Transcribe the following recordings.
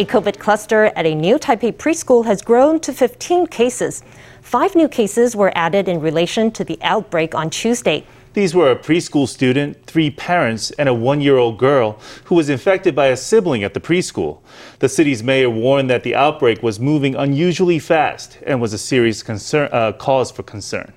A COVID cluster at a new Taipei preschool has grown to 15 cases. Five new cases were added in relation to the outbreak on Tuesday. These were a preschool student, three parents, and a one year old girl who was infected by a sibling at the preschool. The city's mayor warned that the outbreak was moving unusually fast and was a serious concern, uh, cause for concern.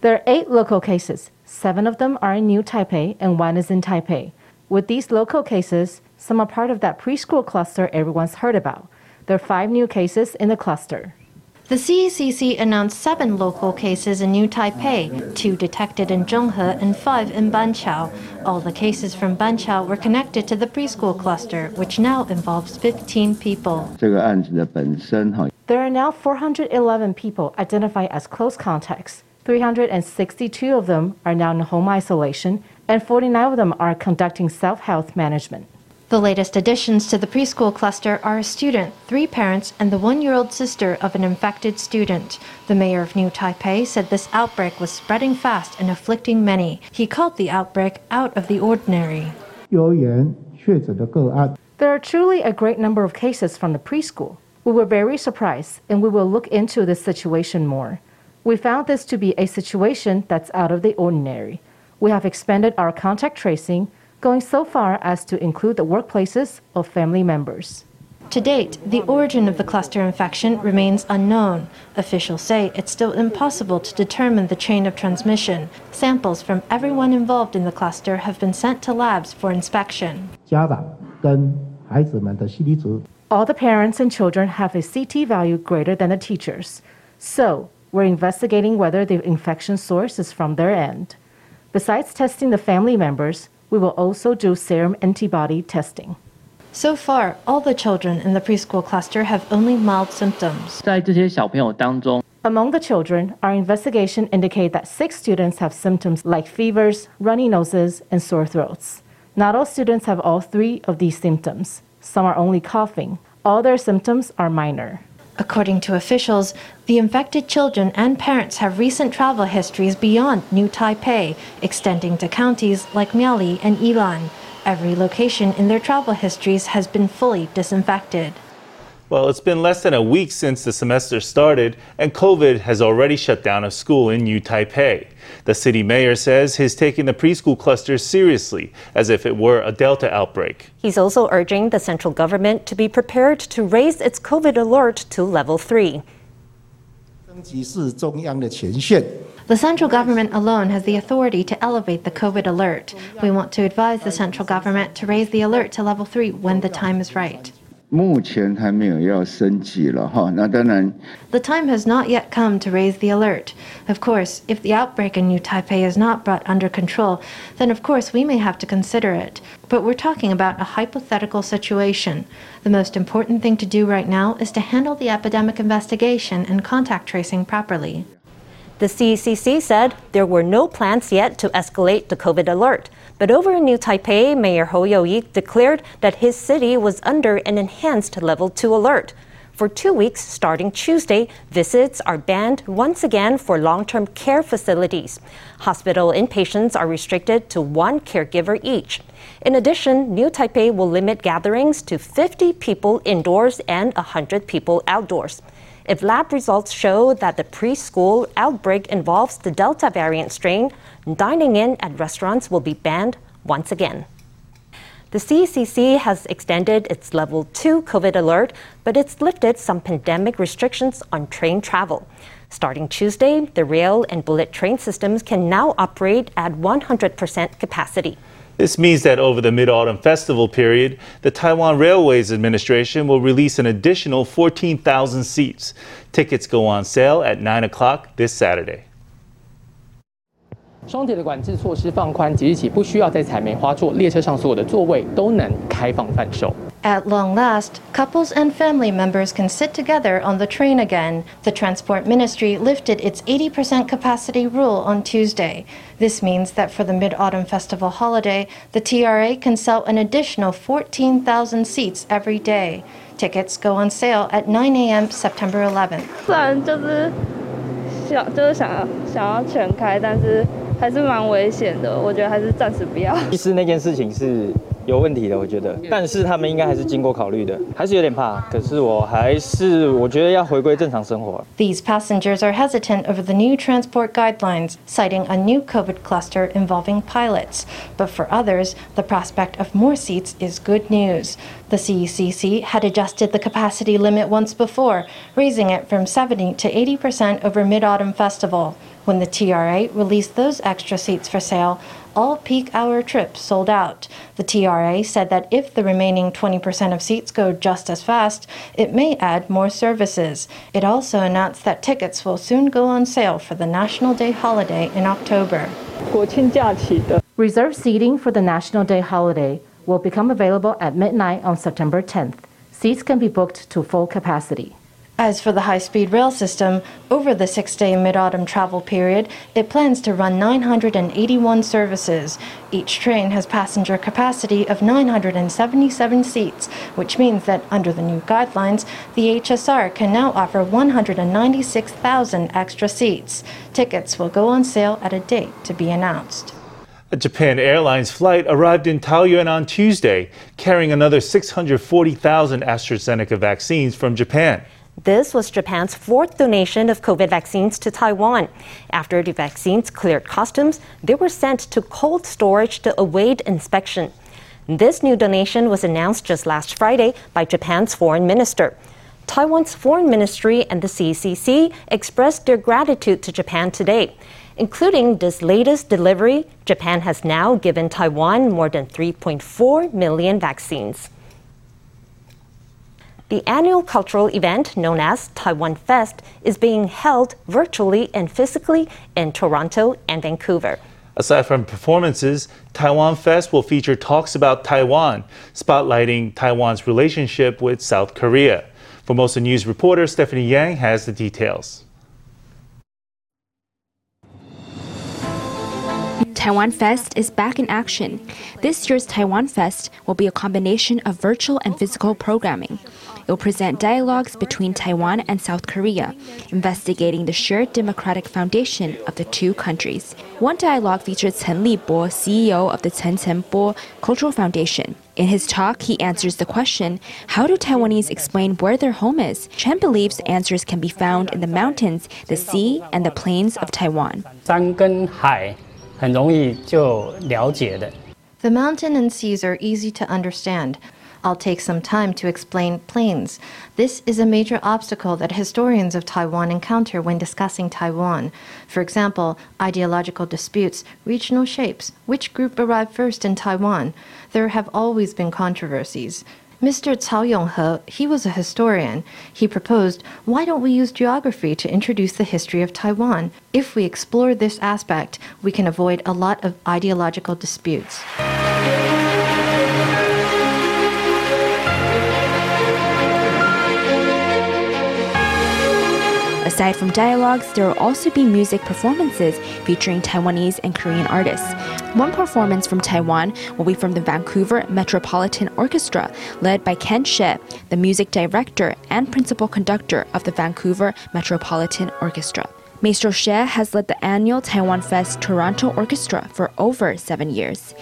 There are eight local cases. Seven of them are in New Taipei and one is in Taipei. With these local cases, some are part of that preschool cluster everyone's heard about. There are five new cases in the cluster. The CECC announced seven local cases in New Taipei, two detected in Zhonghe and five in Banqiao. All the cases from Banqiao were connected to the preschool cluster, which now involves 15 people. There are now 411 people identified as close contacts. 362 of them are now in home isolation, and 49 of them are conducting self health management. The latest additions to the preschool cluster are a student, three parents, and the one year old sister of an infected student. The mayor of New Taipei said this outbreak was spreading fast and afflicting many. He called the outbreak out of the ordinary. There are truly a great number of cases from the preschool. We were very surprised, and we will look into this situation more. We found this to be a situation that's out of the ordinary. We have expanded our contact tracing going so far as to include the workplaces of family members. To date, the origin of the cluster infection remains unknown. Officials say it's still impossible to determine the chain of transmission. Samples from everyone involved in the cluster have been sent to labs for inspection. All the parents and children have a CT value greater than the teachers. So, we're investigating whether the infection source is from their end. Besides testing the family members, we will also do serum antibody testing. So far, all the children in the preschool cluster have only mild symptoms. Among the children, our investigation indicated that six students have symptoms like fevers, runny noses, and sore throats. Not all students have all three of these symptoms. Some are only coughing. All their symptoms are minor. According to officials, the infected children and parents have recent travel histories beyond New Taipei, extending to counties like Miaoli and Yilan. Every location in their travel histories has been fully disinfected. Well, it's been less than a week since the semester started, and COVID has already shut down a school in New Taipei. The city mayor says he's taking the preschool cluster seriously, as if it were a Delta outbreak. He's also urging the central government to be prepared to raise its COVID alert to level 3. The central government alone has the authority to elevate the COVID alert. We want to advise the central government to raise the alert to level 3 when the time is right. 目前还没有要升级了哈，那当然。The time has not yet come to raise the alert. Of course, if the outbreak in New Taipei is not brought under control, then of course we may have to consider it. But we're talking about a hypothetical situation. The most important thing to do right now is to handle the epidemic investigation and contact tracing properly. The CECC said there were no plans yet to escalate the COVID alert. But over in New Taipei, Mayor Hou Yu-ih declared that his city was under an enhanced level 2 alert. For two weeks, starting Tuesday, visits are banned once again for long term care facilities. Hospital inpatients are restricted to one caregiver each. In addition, New Taipei will limit gatherings to 50 people indoors and 100 people outdoors. If lab results show that the preschool outbreak involves the Delta variant strain, dining in at restaurants will be banned once again. The CECC has extended its level 2 COVID alert, but it's lifted some pandemic restrictions on train travel. Starting Tuesday, the rail and bullet train systems can now operate at 100% capacity. This means that over the Mid Autumn Festival period, the Taiwan Railways Administration will release an additional 14,000 seats. Tickets go on sale at 9 o'clock this Saturday. 双铁的管制措施放宽，即日起不需要再采梅花座，列车上所有的座位都能开放贩售。 At long last, couples and family members can sit together on the train again. The Transport Ministry lifted its 80% capacity rule on Tuesday. This means that for the Mid Autumn Festival holiday, the TRA can sell an additional 14,000 seats every day. Tickets go on sale at 9 a.m. September 11th. 还是蛮危险的，我觉得还是暂时不要。其实那件事情是 有问题的，我觉得，但是他们应该还是经过考虑的，还是有点怕。可是我还是我觉得要回归正常生活。These passengers are hesitant over the new transport guidelines, citing a new COVID cluster involving pilots. But for others, the prospect of more seats is good news. The CECC had adjusted the capacity limit once before, raising it from 70 to 80 percent over Mid Autumn Festival. When the TRA released those extra seats for sale, all peak hour trips sold out. The TRA said that if the remaining 20% of seats go just as fast, it may add more services. It also announced that tickets will soon go on sale for the National Day holiday in October. Reserved seating for the National Day holiday will become available at midnight on September 10th. Seats can be booked to full capacity. As for the high speed rail system, over the six day mid autumn travel period, it plans to run 981 services. Each train has passenger capacity of 977 seats, which means that under the new guidelines, the HSR can now offer 196,000 extra seats. Tickets will go on sale at a date to be announced. A Japan Airlines flight arrived in Taoyuan on Tuesday, carrying another 640,000 AstraZeneca vaccines from Japan. This was Japan's fourth donation of COVID vaccines to Taiwan. After the vaccines cleared customs, they were sent to cold storage to await inspection. This new donation was announced just last Friday by Japan's foreign minister. Taiwan's foreign ministry and the CECC expressed their gratitude to Japan today. Including this latest delivery, Japan has now given Taiwan more than 3.4 million vaccines. The annual cultural event known as Taiwan Fest is being held virtually and physically in Toronto and Vancouver. Aside from performances, Taiwan Fest will feature talks about Taiwan, spotlighting Taiwan's relationship with South Korea. For Formosa News reporter Stephanie Yang has the details. Taiwan Fest is back in action. This year's Taiwan Fest will be a combination of virtual and physical programming. It will present dialogues between Taiwan and South Korea, investigating the shared democratic foundation of the two countries. One dialogue featured Chen Libo, CEO of the Chen Chen-po Cultural Foundation. In his talk, he answers the question How do Taiwanese explain where their home is? Chen believes answers can be found in the mountains, the sea, and the plains of Taiwan. The mountain and seas are easy to understand. I'll take some time to explain planes. This is a major obstacle that historians of Taiwan encounter when discussing Taiwan. For example, ideological disputes, regional shapes, which group arrived first in Taiwan. There have always been controversies. Mr. Cao Yonghe, he was a historian. He proposed, why don't we use geography to introduce the history of Taiwan? If we explore this aspect, we can avoid a lot of ideological disputes. Aside from dialogues, there will also be music performances featuring Taiwanese and Korean artists. One performance from Taiwan will be from the Vancouver Metropolitan Orchestra, led by Ken Hsieh, the music director and principal conductor of the Vancouver Metropolitan Orchestra. Maestro Hsieh has led the annual Taiwan Fest Toronto Orchestra for over seven years.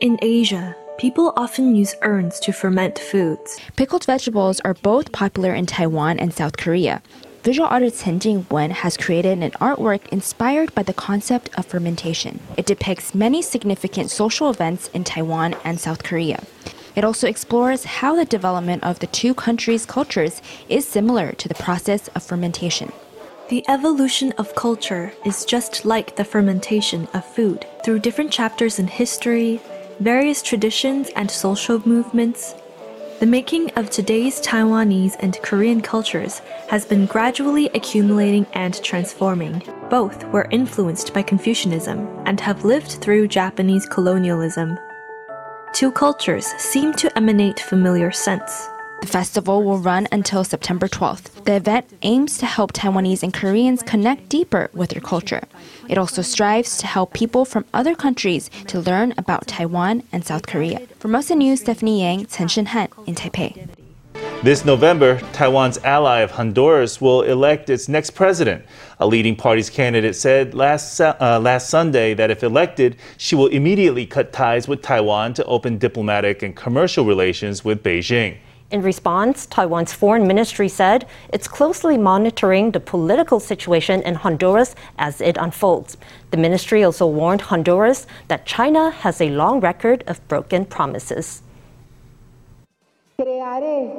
In Asia, People often use urns to ferment foods. Pickled vegetables are both popular in Taiwan and South Korea. Visual artist Chen Jingwen has created an artwork inspired by the concept of fermentation. It depicts many significant social events in Taiwan and South Korea. It also explores how the development of the two countries' cultures is similar to the process of fermentation. The evolution of culture is just like the fermentation of food. Through different chapters in history, various traditions and social movements, the making of today's Taiwanese and Korean cultures has been gradually accumulating and transforming. Both were influenced by Confucianism and have lived through Japanese colonialism. Two cultures seem to emanate familiar scents. The festival will run until September 12th. The event aims to help Taiwanese and Koreans connect deeper with their culture. It also strives to help people from other countries to learn about Taiwan and South Korea. For Formosa News, Stephanie Yang, Chen Han in Taipei. This November, Taiwan's ally of Honduras will elect its next president. A leading party's candidate said last, uh, last Sunday that if elected, she will immediately cut ties with Taiwan to open diplomatic and commercial relations with Beijing. In response, Taiwan's foreign ministry said it's closely monitoring the political situation in Honduras as it unfolds. The ministry also warned Honduras that China has a long record of broken promises. Crearé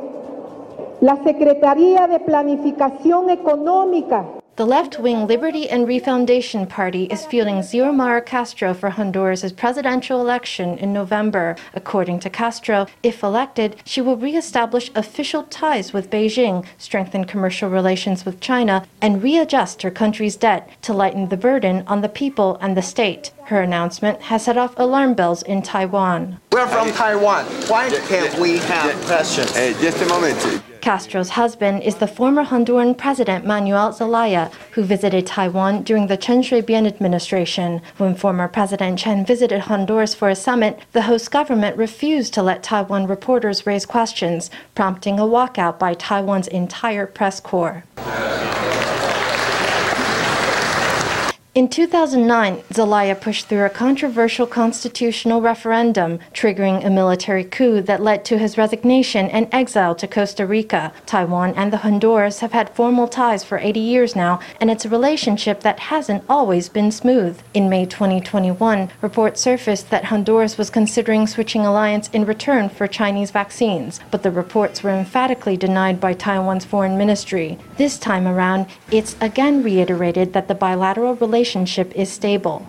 la Secretaría de Planificación Económica the left wing Liberty and Refoundation Party is fielding Xiomara Castro for Honduras' presidential election in November. According to Castro, if elected, she will reestablish official ties with Beijing, strengthen commercial relations with China, and readjust her country's debt to lighten the burden on the people and the state. Her announcement has set off alarm bells in Taiwan. We're from Taiwan. Why can't we have questions? Hey, just a moment. Castro's husband is the former Honduran President Manuel Zelaya, who visited Taiwan during the Chen Shui-bian administration. When former President Chen visited Honduras for a summit, the host government refused to let Taiwan reporters raise questions, prompting a walkout by Taiwan's entire press corps. In 2009, Zelaya pushed through a controversial constitutional referendum, triggering a military coup that led to his resignation and exile to Costa Rica. Taiwan and the Honduras have had formal ties for 80 years now, and it's a relationship that hasn't always been smooth. In May 2021, reports surfaced that Honduras was considering switching alliance in return for Chinese vaccines, but the reports were emphatically denied by Taiwan's foreign ministry. This time around, it's again reiterated that the bilateral relationship relationship is stable.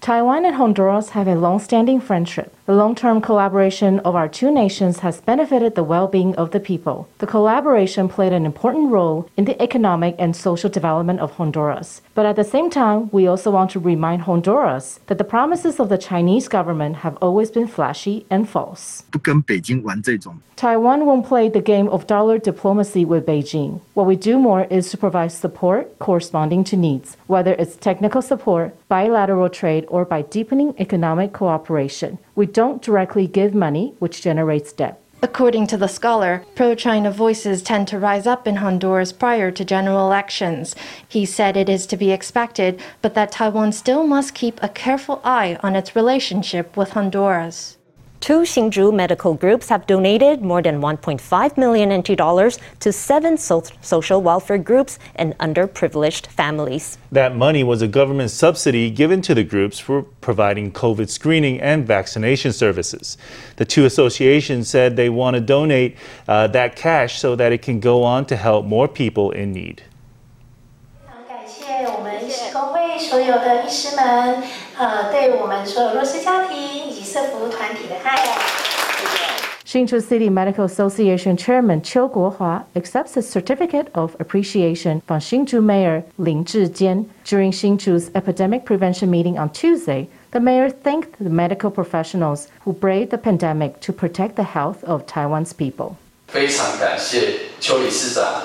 Taiwan and Honduras have a long-standing friendship. The long-term collaboration of our two nations has benefited the well-being of the people. The collaboration played an important role in the economic and social development of Honduras. But at the same time, we also want to remind Honduras that the promises of the Chinese government have always been flashy and false. Taiwan won't play the game of dollar diplomacy with Beijing. What we do more is to provide support corresponding to needs, whether it's technical support, bilateral trade, or by deepening economic cooperation. We don't directly give money, which generates debt. According to the scholar, pro China voices tend to rise up in Honduras prior to general elections. He said it is to be expected, but that Taiwan still must keep a careful eye on its relationship with Honduras. Two Hsinchu medical groups have donated more than 1.5 million NT dollars to seven so- social welfare groups and underprivileged families. That money was a government subsidy given to the groups for providing COVID screening and vaccination services. The two associations said they want to donate uh, that cash so that it can go on to help more people in need. 所有的医师们，呃，对我们所有弱势家庭社服团体的爱。Hsinchu City Medical Association Chairman Qiu Guohua accepts a certificate of appreciation from Hsinchu Mayor Lin Zhijian. During Hsinchu's epidemic prevention meeting on Tuesday, the mayor thanked the medical professionals who braved the pandemic to protect the health of Taiwan's people.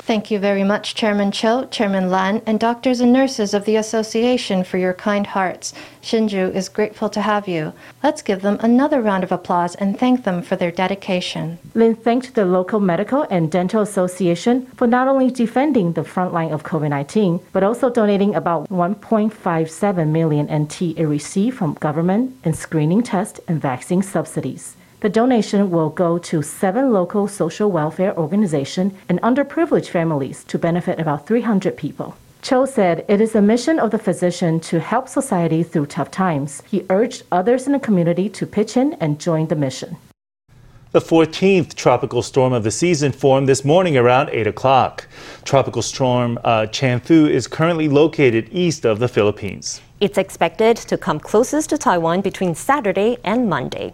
Thank you very much, Chairman Cho, Chairman Lan, and doctors and nurses of the association for your kind hearts. Hsinchu is grateful to have you. Let's give them another round of applause and thank them for their dedication. Lin thanked the local medical and dental association for not only defending the front line of COVID-19, but also donating about 1.57 million NT it received from government in screening test and vaccine subsidies. The donation will go to seven local social welfare organizations and underprivileged families to benefit about 300 people. Cho said it is a mission of the physician to help society through tough times. He urged others in the community to pitch in and join the mission. The 14th tropical storm of the season formed this morning around 8 o'clock. Tropical storm uh, Chanthu is currently located east of the Philippines. It's expected to come closest to Taiwan between Saturday and Monday.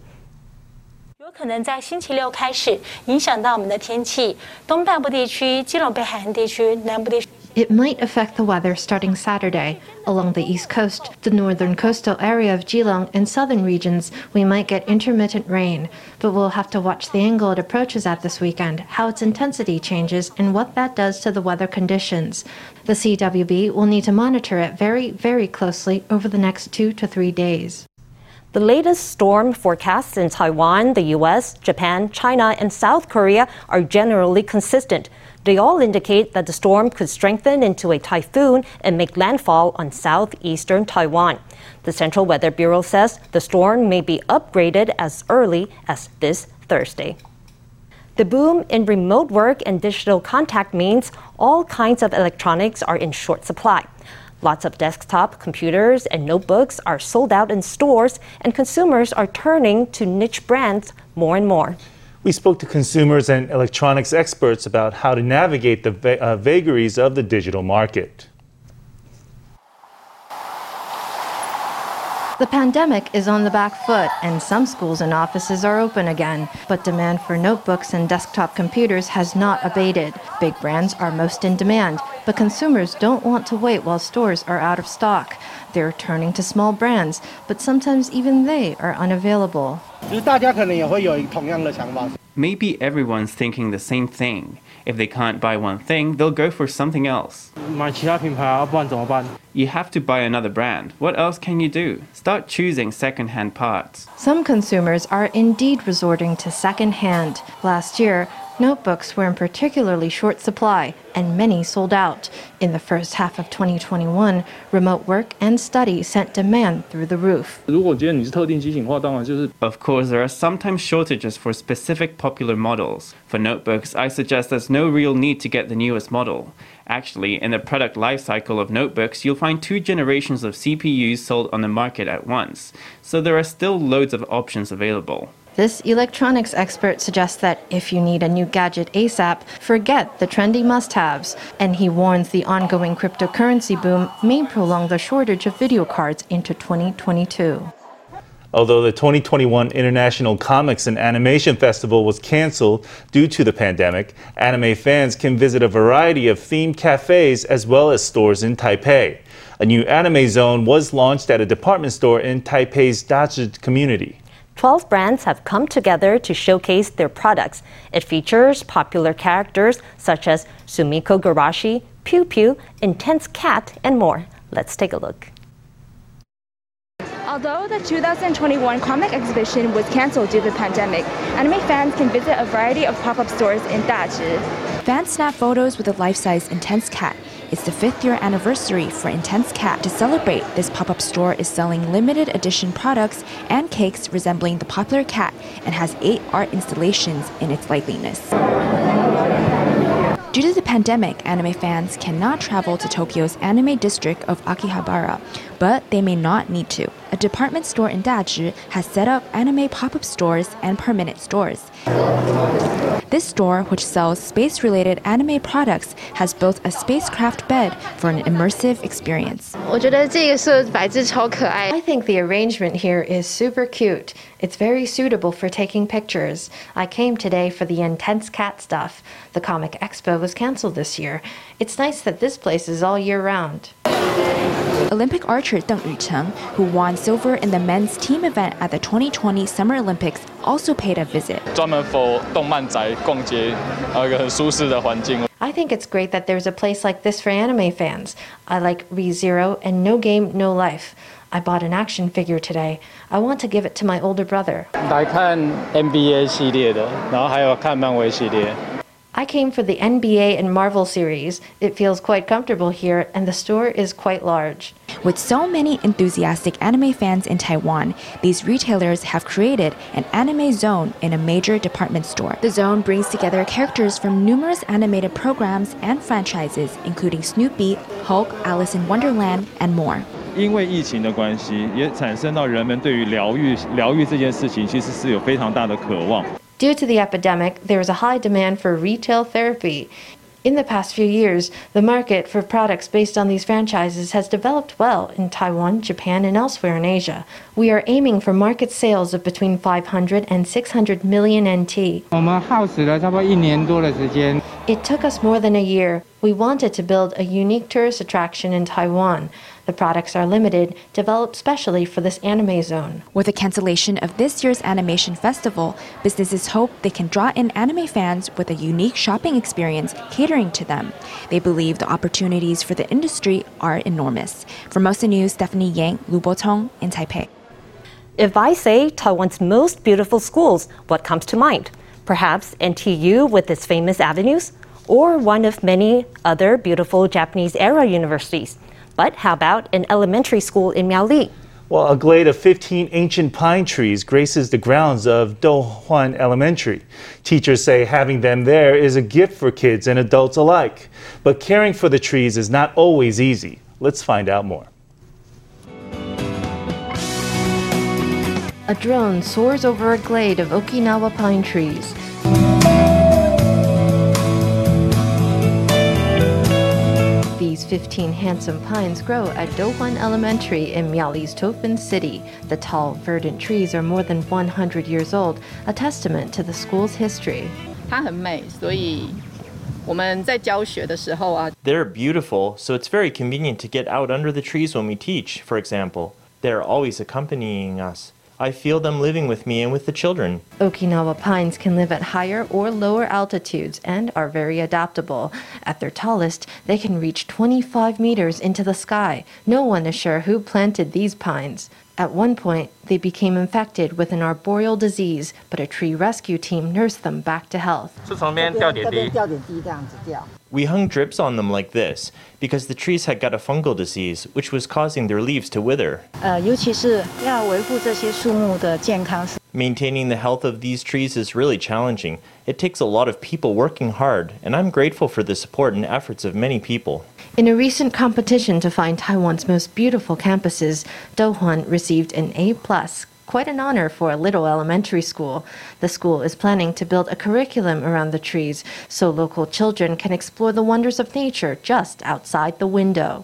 有可能在星期六开始影响到我们的天气。东半部地区、基隆北海岸地区、南部地区。It might affect the weather starting Saturday. Along the east coast, the northern coastal area of Keelung, and southern regions, we might get intermittent rain, but we'll have to watch the angle it approaches at this weekend, how its intensity changes, and what that does to the weather conditions. The CWB will need to monitor it very, very closely over the next two to three days. The latest storm forecasts in Taiwan, the US, Japan, China, and South Korea are generally consistent. They all indicate that the storm could strengthen into a typhoon and make landfall on southeastern Taiwan. The Central Weather Bureau says the storm may be upgraded as early as this Thursday. The boom in remote work and digital contact means all kinds of electronics are in short supply. Lots of desktop computers and notebooks are sold out in stores, and consumers are turning to niche brands more and more. We spoke to consumers and electronics experts about how to navigate the va- uh, vagaries of the digital market. The pandemic is on the back foot, and some schools and offices are open again. But demand for notebooks and desktop computers has not abated. Big brands are most in demand, but consumers don't want to wait while stores are out of stock. They're turning to small brands, but sometimes even they are unavailable. Maybe everyone's thinking the same thing. If they can't buy one thing, they'll go for something else. You have to buy another brand. What else can you do? Start choosing second-hand parts. Some consumers are indeed resorting to second-hand. Last year, Notebooks were in particularly short supply, and many sold out. In the first half of 2021, remote work and study sent demand through the roof. Of course, there are sometimes shortages for specific popular models. For notebooks, I suggest there's no real need to get the newest model. Actually, in the product lifecycle of notebooks, you'll find two generations of CPUs sold on the market at once, so there are still loads of options available. This electronics expert suggests that if you need a new gadget ASAP, forget the trendy must haves. And he warns the ongoing cryptocurrency boom may prolong the shortage of video cards into 2022. Although the 2021 International Comics and Animation Festival was canceled due to the pandemic, anime fans can visit a variety of themed cafes as well as stores in Taipei. A new anime zone was launched at a department store in Taipei's Dazhi community. 12 brands have come together to showcase their products. It features popular characters such as Sumikko Gurashi, Pew Pew, Intense Cat, and more. Let's take a look. Although the 2021 comic exhibition was canceled due to the pandemic, anime fans can visit a variety of pop-up stores in Dazhi. Fans snap photos with a life-size Intense Cat it's the fifth year anniversary for Intense Cat. To celebrate, this pop up store is selling limited edition products and cakes resembling the popular cat and has eight art installations in its likeness. Due to the pandemic, anime fans cannot travel to Tokyo's anime district of Akihabara, but they may not need to. A department store in Dazhi has set up anime pop up stores and permanent stores. This store, which sells space related anime products, has built a spacecraft bed for an immersive experience. I think the arrangement here is super cute. It's very suitable for taking pictures. I came today for the intense cat stuff. The Comic Expo was canceled this year. It's nice that this place is all year round. Olympic archer Deng Yucheng, who won silver in the men's team event at the 2020 Summer Olympics, also paid a visit. I think it's great that there's a place like this for anime fans. I like ReZero and No Game, No Life. I bought an action figure today. I want to give it to my older brother. 来看 NBA 系列的，然后还有看漫威系列。I came for the NBA and Marvel series. It feels quite comfortable here, and the store is quite large. With so many enthusiastic anime fans in Taiwan, these retailers have created an anime zone in a major department store. The zone brings together characters from numerous animated programs and franchises, including Snoopy, Hulk, Alice in Wonderland, and more. 因为疫情的关系，也产生到人们对于疗愈、疗愈这件事情，其实是有非常大的渴望。Due to the epidemic, there is a high demand for retail therapy. In the past few years, the market for products based on these franchises has developed well in Taiwan, Japan, and elsewhere in Asia. We are aiming for market sales of between 500 and 600 million NT. It took us more than a year. We wanted to build a unique tourist attraction in Taiwan. The products are limited, developed specially for this anime zone. With the cancellation of this year's animation festival, businesses hope they can draw in anime fans with a unique shopping experience catering to them. They believe the opportunities for the industry are enormous. Formosa News, Stephanie Yang, Lu Botong in Taipei. If I say Taiwan's most beautiful schools, what comes to mind? Perhaps NTU with its famous avenues? Or one of many other beautiful Japanese era universities? But how about an elementary school in Miaoli? Well, a glade of 15 ancient pine trees graces the grounds of Douhuan Elementary. Teachers say having them there is a gift for kids and adults alike. But caring for the trees is not always easy. Let's find out more. A drone soars over a glade of Okinawa pine trees. 15 handsome pines grow at Douhuan Elementary in Miaoli's Toufen City. The tall, verdant trees are more than 100 years old, a testament to the school's history. They're beautiful, so it's very convenient to get out under the trees when we teach, for example. They're always accompanying us. I feel them living with me and with the children. Okinawa pines can live at higher or lower altitudes and are very adaptable. At their tallest, they can reach 25 meters into the sky. No one is sure who planted these pines. At one point, they became infected with an arboreal disease, but a tree rescue team nursed them back to health. We hung drips on them like this because the trees had got a fungal disease which was causing their leaves to wither. Maintaining the health of these trees is really challenging. It takes a lot of people working hard, and I'm grateful for the support and efforts of many people. In a recent competition to find Taiwan's most beautiful campuses, Douhuan received an A quite an honor for a little elementary school. The school is planning to build a curriculum around the trees so local children can explore the wonders of nature just outside the window.